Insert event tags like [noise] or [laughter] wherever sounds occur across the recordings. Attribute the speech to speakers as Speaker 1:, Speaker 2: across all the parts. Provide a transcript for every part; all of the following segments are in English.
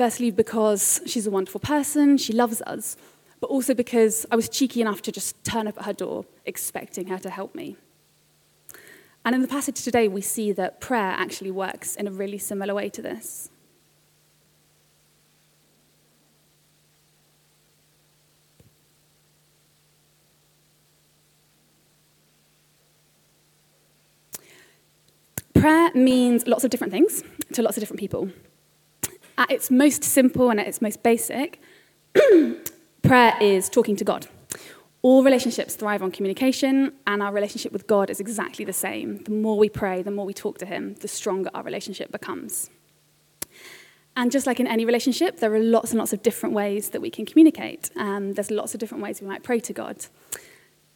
Speaker 1: Firstly, because she's a wonderful person, she loves us, but also because I was cheeky enough to just turn up at her door expecting her to help me. And in the passage today, we see that prayer actually works in a really similar way to this. Prayer means lots of different things to lots of different people. At its most simple and at its most basic, [clears throat] prayer is talking to God. All relationships thrive on communication, and our relationship with God is exactly the same. The more we pray, the more we talk to Him, the stronger our relationship becomes. And just like in any relationship, there are lots and lots of different ways that we can communicate. Um, there's lots of different ways we might pray to God.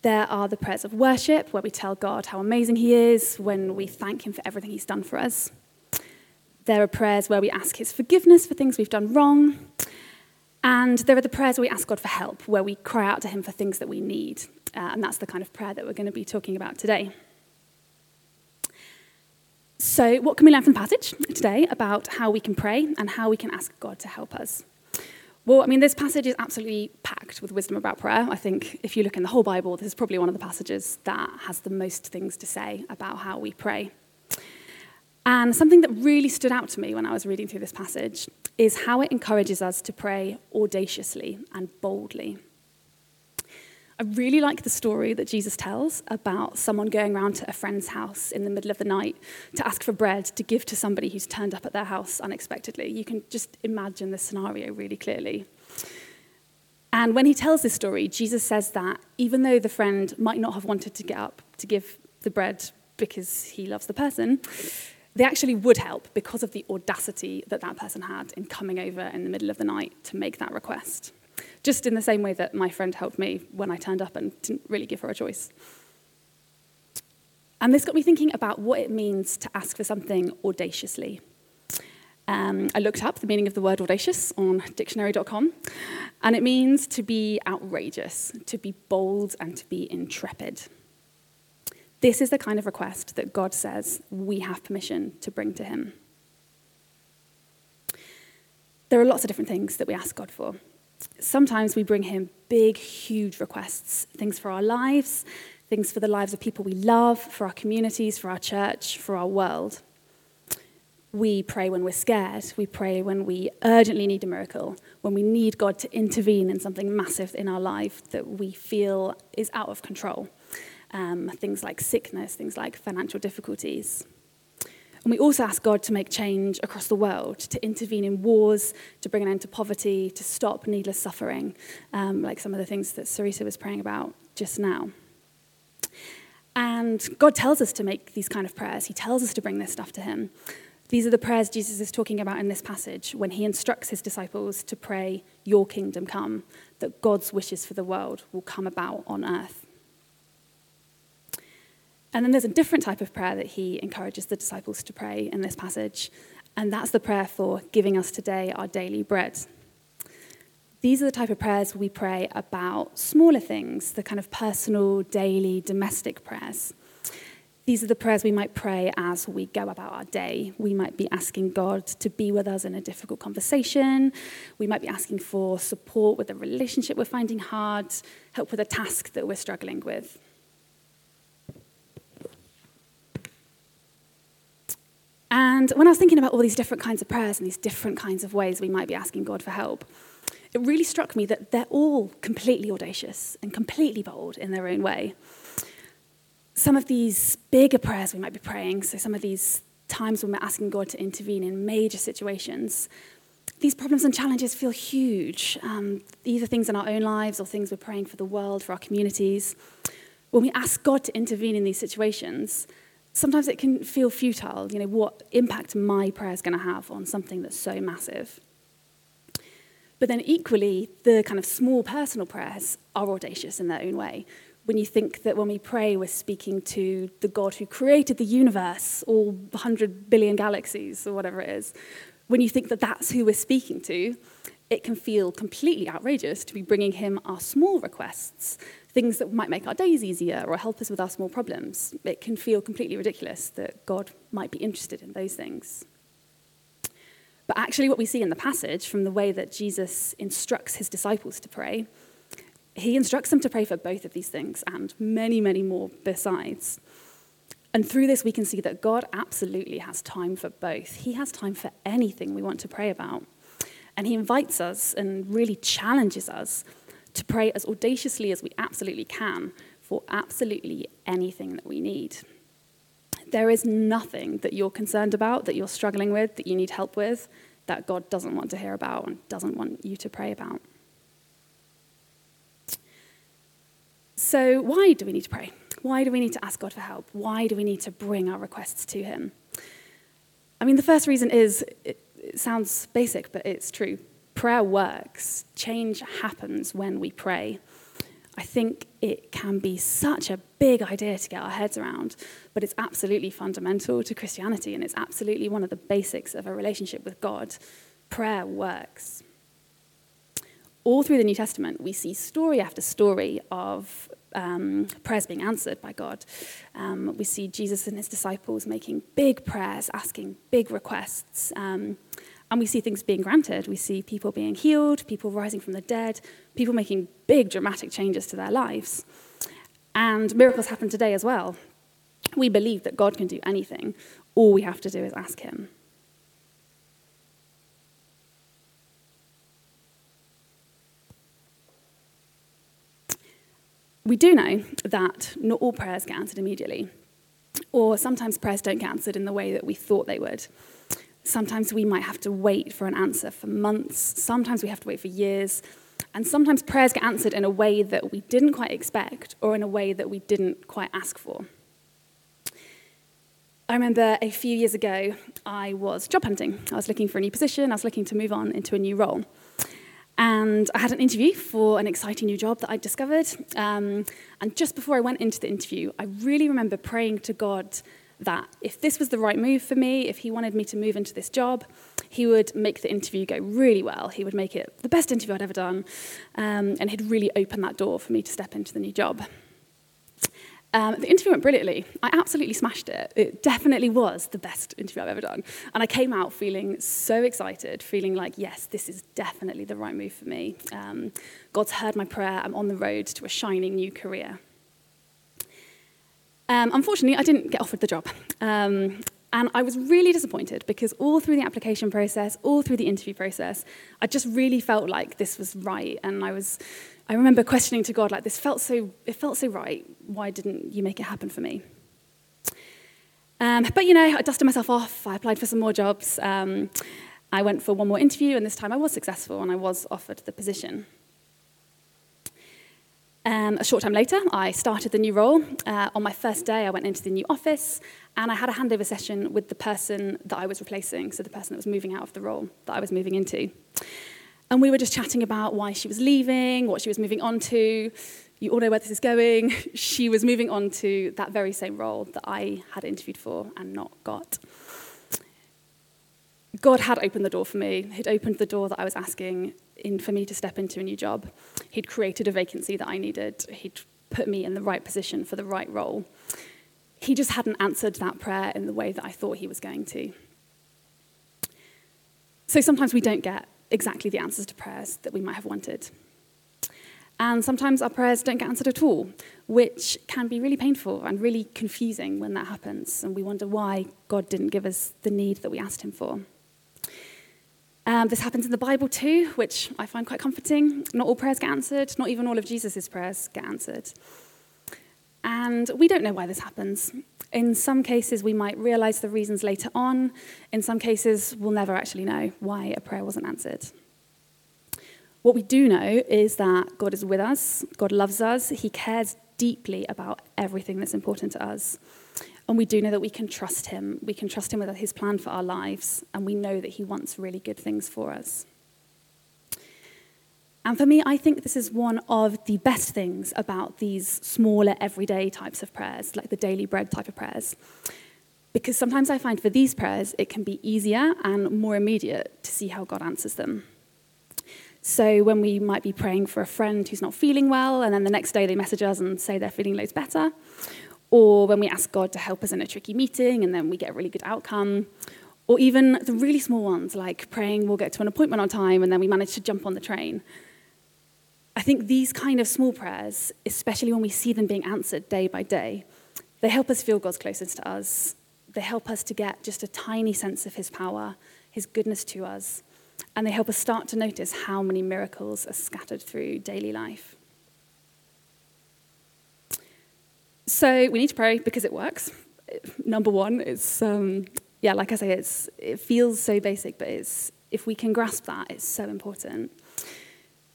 Speaker 1: There are the prayers of worship, where we tell God how amazing He is, when we thank Him for everything He's done for us. There are prayers where we ask His forgiveness for things we've done wrong. And there are the prayers where we ask God for help, where we cry out to Him for things that we need. Uh, and that's the kind of prayer that we're going to be talking about today. So, what can we learn from the passage today about how we can pray and how we can ask God to help us? Well, I mean, this passage is absolutely packed with wisdom about prayer. I think if you look in the whole Bible, this is probably one of the passages that has the most things to say about how we pray. And something that really stood out to me when I was reading through this passage is how it encourages us to pray audaciously and boldly. I really like the story that Jesus tells about someone going around to a friend's house in the middle of the night to ask for bread to give to somebody who's turned up at their house unexpectedly. You can just imagine the scenario really clearly. And when he tells this story, Jesus says that even though the friend might not have wanted to get up to give the bread because he loves the person, they actually would help because of the audacity that that person had in coming over in the middle of the night to make that request. Just in the same way that my friend helped me when I turned up and didn't really give her a choice. And this got me thinking about what it means to ask for something audaciously. Um, I looked up the meaning of the word audacious on dictionary.com, and it means to be outrageous, to be bold, and to be intrepid. This is the kind of request that God says we have permission to bring to Him. There are lots of different things that we ask God for. Sometimes we bring Him big, huge requests things for our lives, things for the lives of people we love, for our communities, for our church, for our world. We pray when we're scared. We pray when we urgently need a miracle, when we need God to intervene in something massive in our life that we feel is out of control um, things like sickness, things like financial difficulties. And we also ask God to make change across the world, to intervene in wars, to bring an end to poverty, to stop needless suffering, um, like some of the things that Sarita was praying about just now. And God tells us to make these kind of prayers. He tells us to bring this stuff to Him. These are the prayers Jesus is talking about in this passage when He instructs His disciples to pray, Your kingdom come, that God's wishes for the world will come about on earth. And then there's a different type of prayer that he encourages the disciples to pray in this passage, and that's the prayer for giving us today our daily bread. These are the type of prayers we pray about smaller things, the kind of personal, daily, domestic prayers. These are the prayers we might pray as we go about our day. We might be asking God to be with us in a difficult conversation. We might be asking for support with a relationship we're finding hard, help with a task that we're struggling with. And when I was thinking about all these different kinds of prayers and these different kinds of ways we might be asking God for help, it really struck me that they're all completely audacious and completely bold in their own way. Some of these bigger prayers we might be praying, so some of these times when we're asking God to intervene in major situations, these problems and challenges feel huge, um, either things in our own lives or things we're praying for the world, for our communities. When we ask God to intervene in these situations, sometimes it can feel futile. You know, what impact my prayer is going to have on something that's so massive. But then equally, the kind of small personal prayers are audacious in their own way. When you think that when we pray, we're speaking to the God who created the universe, all 100 billion galaxies, or whatever it is, when you think that that's who we're speaking to, it can feel completely outrageous to be bringing him our small requests things that might make our days easier or help us with our small problems. It can feel completely ridiculous that God might be interested in those things. But actually, what we see in the passage from the way that Jesus instructs his disciples to pray, he instructs them to pray for both of these things and many, many more besides. And through this, we can see that God absolutely has time for both. He has time for anything we want to pray about. And He invites us and really challenges us to pray as audaciously as we absolutely can for absolutely anything that we need. There is nothing that you're concerned about, that you're struggling with, that you need help with, that God doesn't want to hear about and doesn't want you to pray about. So, why do we need to pray? Why do we need to ask God for help? Why do we need to bring our requests to Him? I mean, the first reason is it, it sounds basic, but it's true. Prayer works, change happens when we pray. I think it can be such a big idea to get our heads around, but it's absolutely fundamental to Christianity, and it's absolutely one of the basics of a relationship with God. Prayer works. All through the New Testament, we see story after story of um, prayers being answered by God. Um, we see Jesus and his disciples making big prayers, asking big requests. Um, and we see things being granted. We see people being healed, people rising from the dead, people making big dramatic changes to their lives. And miracles happen today as well. We believe that God can do anything. All we have to do is ask Him. We do know that not all prayers get answered immediately, or sometimes prayers don't get answered in the way that we thought they would. Sometimes we might have to wait for an answer for months. Sometimes we have to wait for years. And sometimes prayers get answered in a way that we didn't quite expect or in a way that we didn't quite ask for. I remember a few years ago, I was job hunting. I was looking for a new position, I was looking to move on into a new role. And I had an interview for an exciting new job that I'd discovered. Um, and just before I went into the interview, I really remember praying to God that if this was the right move for me, if he wanted me to move into this job, he would make the interview go really well. He would make it the best interview I'd ever done, um, and he'd really open that door for me to step into the new job. Um, the interview went brilliantly. I absolutely smashed it. It definitely was the best interview I've ever done. And I came out feeling so excited, feeling like, yes, this is definitely the right move for me. Um, God's heard my prayer. I'm on the road to a shining new career. Um, unfortunately, I didn't get offered the job. Um, and I was really disappointed because all through the application process, all through the interview process, I just really felt like this was right. And I was, I remember questioning to God, like, this felt so, it felt so right. Why didn't you make it happen for me? Um, but, you know, I dusted myself off. I applied for some more jobs. Um, I went for one more interview, and this time I was successful and I was offered the position. Um, a short time later, I started the new role. Uh, on my first day, I went into the new office and I had a handover session with the person that I was replacing, so the person that was moving out of the role that I was moving into. And we were just chatting about why she was leaving, what she was moving on to. You all know where this is going. [laughs] She was moving on to that very same role that I had interviewed for and not got. God had opened the door for me. He'd opened the door that I was asking in, for me to step into a new job. He'd created a vacancy that I needed. He'd put me in the right position for the right role. He just hadn't answered that prayer in the way that I thought he was going to. So sometimes we don't get exactly the answers to prayers that we might have wanted. And sometimes our prayers don't get answered at all, which can be really painful and really confusing when that happens. And we wonder why God didn't give us the need that we asked Him for. Um, this happens in the Bible too, which I find quite comforting. Not all prayers get answered, not even all of Jesus' prayers get answered. And we don't know why this happens. In some cases, we might realize the reasons later on. In some cases, we'll never actually know why a prayer wasn't answered. What we do know is that God is with us, God loves us, He cares deeply about everything that's important to us. And we do know that we can trust him. We can trust him with his plan for our lives, and we know that he wants really good things for us. And for me, I think this is one of the best things about these smaller, everyday types of prayers, like the daily bread type of prayers. Because sometimes I find for these prayers, it can be easier and more immediate to see how God answers them. So when we might be praying for a friend who's not feeling well, and then the next day they message us and say they're feeling loads better, or when we ask God to help us in a tricky meeting and then we get a really good outcome, Or even the really small ones, like praying we'll get to an appointment on time and then we manage to jump on the train. I think these kind of small prayers, especially when we see them being answered day by day, they help us feel God's closeness to us. They help us to get just a tiny sense of His power, His goodness to us, and they help us start to notice how many miracles are scattered through daily life. So we need to pray because it works. Number one, it's um, yeah, like I say, it's, it feels so basic, but it's, if we can grasp that, it's so important.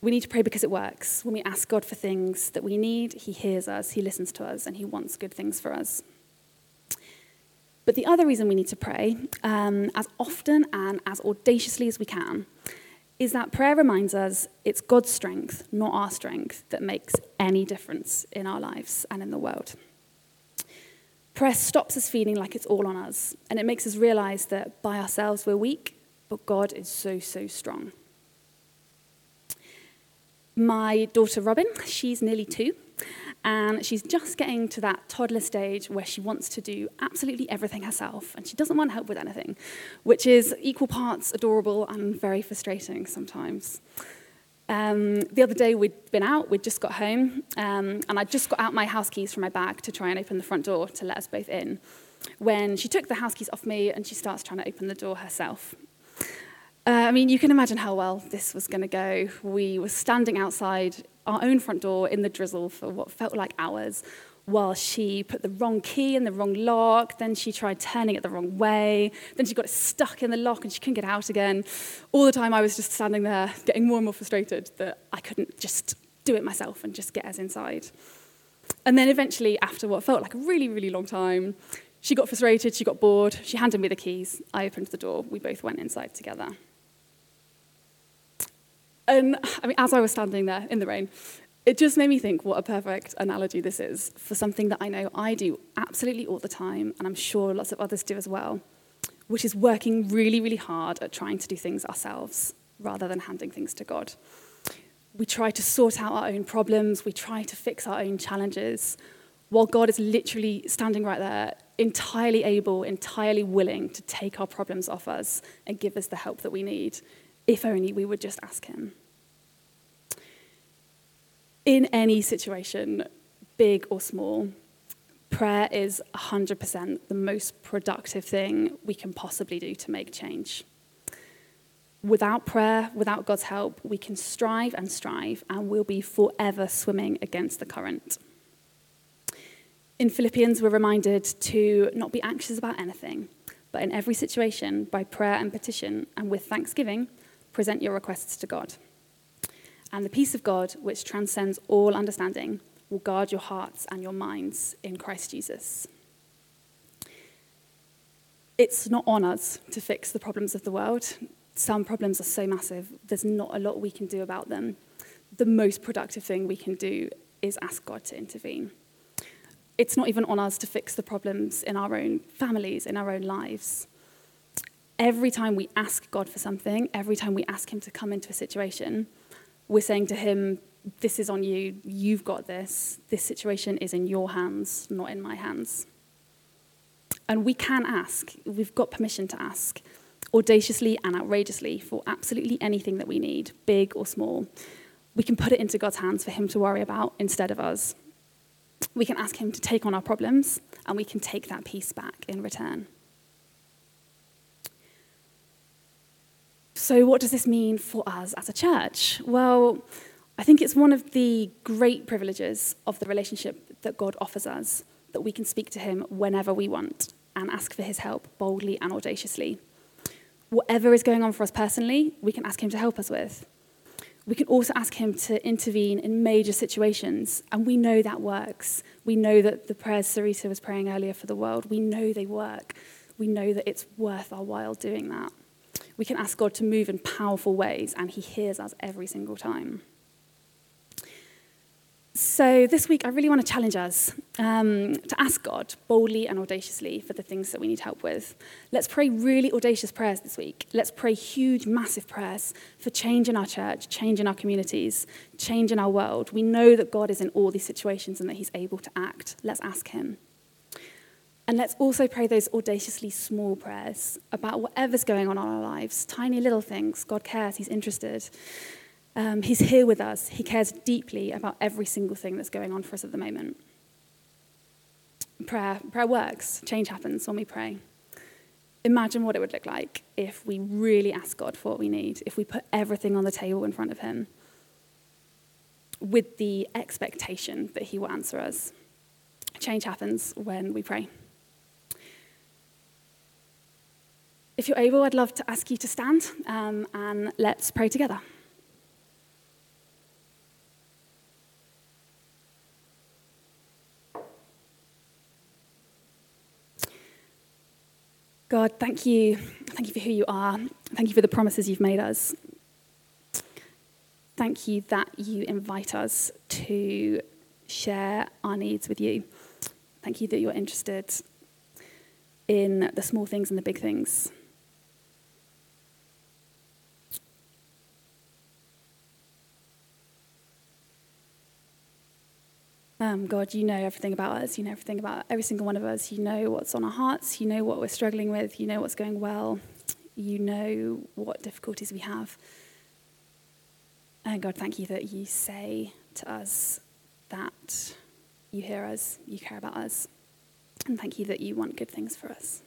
Speaker 1: We need to pray because it works. When we ask God for things that we need, He hears us, He listens to us, and He wants good things for us. But the other reason we need to pray, um, as often and as audaciously as we can, is that prayer reminds us it's God's strength, not our strength, that makes any difference in our lives and in the world. Prayer stops us feeling like it's all on us, and it makes us realize that by ourselves we're weak, but God is so, so strong. My daughter Robin, she's nearly two, and she's just getting to that toddler stage where she wants to do absolutely everything herself, and she doesn't want help with anything, which is equal parts adorable and very frustrating sometimes. Um, the other day, we'd been out, we'd just got home, um, and I'd just got out my house keys from my bag to try and open the front door to let us both in. When she took the house keys off me and she starts trying to open the door herself. Uh, I mean, you can imagine how well this was going to go. We were standing outside our own front door in the drizzle for what felt like hours, while she put the wrong key in the wrong lock. Then she tried turning it the wrong way. Then she got it stuck in the lock and she couldn't get out again. All the time I was just standing there getting more and more frustrated that I couldn't just do it myself and just get us inside. And then eventually, after what felt like a really, really long time, she got frustrated, she got bored, she handed me the keys. I opened the door, we both went inside together. And I mean, as I was standing there in the rain, it just made me think what a perfect analogy this is for something that I know I do absolutely all the time, and I'm sure lots of others do as well, which is working really, really hard at trying to do things ourselves rather than handing things to God. We try to sort out our own problems, we try to fix our own challenges, while God is literally standing right there, entirely able, entirely willing to take our problems off us and give us the help that we need, if only we would just ask Him in any situation, big or small, prayer is 100% the most productive thing we can possibly do to make change. Without prayer, without God's help, we can strive and strive and we'll be forever swimming against the current. In Philippians, we're reminded to not be anxious about anything, but in every situation, by prayer and petition, and with thanksgiving, present your requests to God. And the peace of God, which transcends all understanding, will guard your hearts and your minds in Christ Jesus. It's not on us to fix the problems of the world. Some problems are so massive, there's not a lot we can do about them. The most productive thing we can do is ask God to intervene. It's not even on us to fix the problems in our own families, in our own lives. Every time we ask God for something, every time we ask Him to come into a situation, we're saying to him, This is on you. You've got this. This situation is in your hands, not in my hands. And we can ask, we've got permission to ask audaciously and outrageously for absolutely anything that we need, big or small. We can put it into God's hands for Him to worry about instead of us. We can ask Him to take on our problems, and we can take that peace back in return. So, what does this mean for us as a church? Well, I think it's one of the great privileges of the relationship that God offers us that we can speak to Him whenever we want and ask for His help boldly and audaciously. Whatever is going on for us personally, we can ask Him to help us with. We can also ask Him to intervene in major situations, and we know that works. We know that the prayers Sarita was praying earlier for the world, we know they work. We know that it's worth our while doing that we can ask God to move in powerful ways, and He hears us every single time. So, this week, I really want to challenge us um, to ask God boldly and audaciously for the things that we need help with. Let's pray really audacious prayers this week. Let's pray huge, massive prayers for change in our church, change in our communities, change in our world. We know that God is in all these situations and that He's able to act. Let's ask Him. And let's also pray those audaciously small prayers about whatever's going on in our lives, tiny little things. God cares, He's interested. Um, he's here with us. He cares deeply about every single thing that's going on for us at the moment. Prayer, prayer works. Change happens when we pray. Imagine what it would look like if we really ask God for what we need, if we put everything on the table in front of Him with the expectation that He will answer us. Change happens when we pray. If you're able, I'd love to ask you to stand um, and let's pray together. God, thank you. Thank you for who you are. Thank you for the promises you've made us. Thank you that you invite us to share our needs with you. Thank you that you're interested in the small things and the big things. Um, God, you know everything about us. You know everything about every single one of us. You know what's on our hearts. You know what we're struggling with. You know what's going well. You know what difficulties we have. And God, thank you that you say to us that you hear us, you care about us. And thank you that you want good things for us.